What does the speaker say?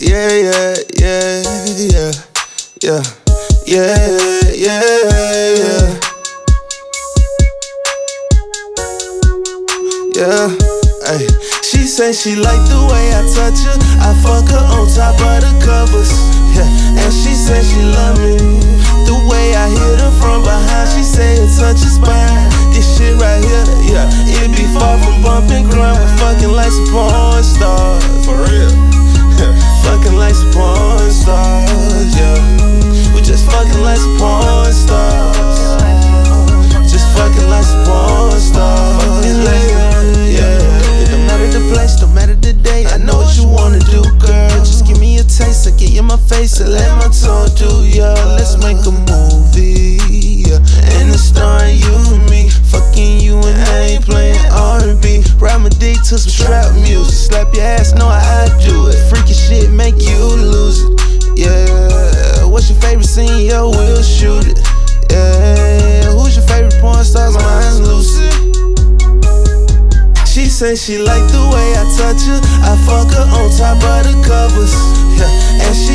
Yeah, yeah, yeah, yeah, yeah, yeah, yeah, yeah. Yeah, ay. She say she like the way I touch her. I fuck her on top of the covers. Taste, I get you in my face and let my tongue do ya. Let's make a movie, yeah. And it's starring you and me, fucking you and I ain't playing R&B. Ride my dick to some trap music, slap your ass, know how I do it. Freaky shit make you lose it, yeah. What's your favorite scene? Yo, say she like the way I touch her. I fuck her on top of the covers. Yeah, and she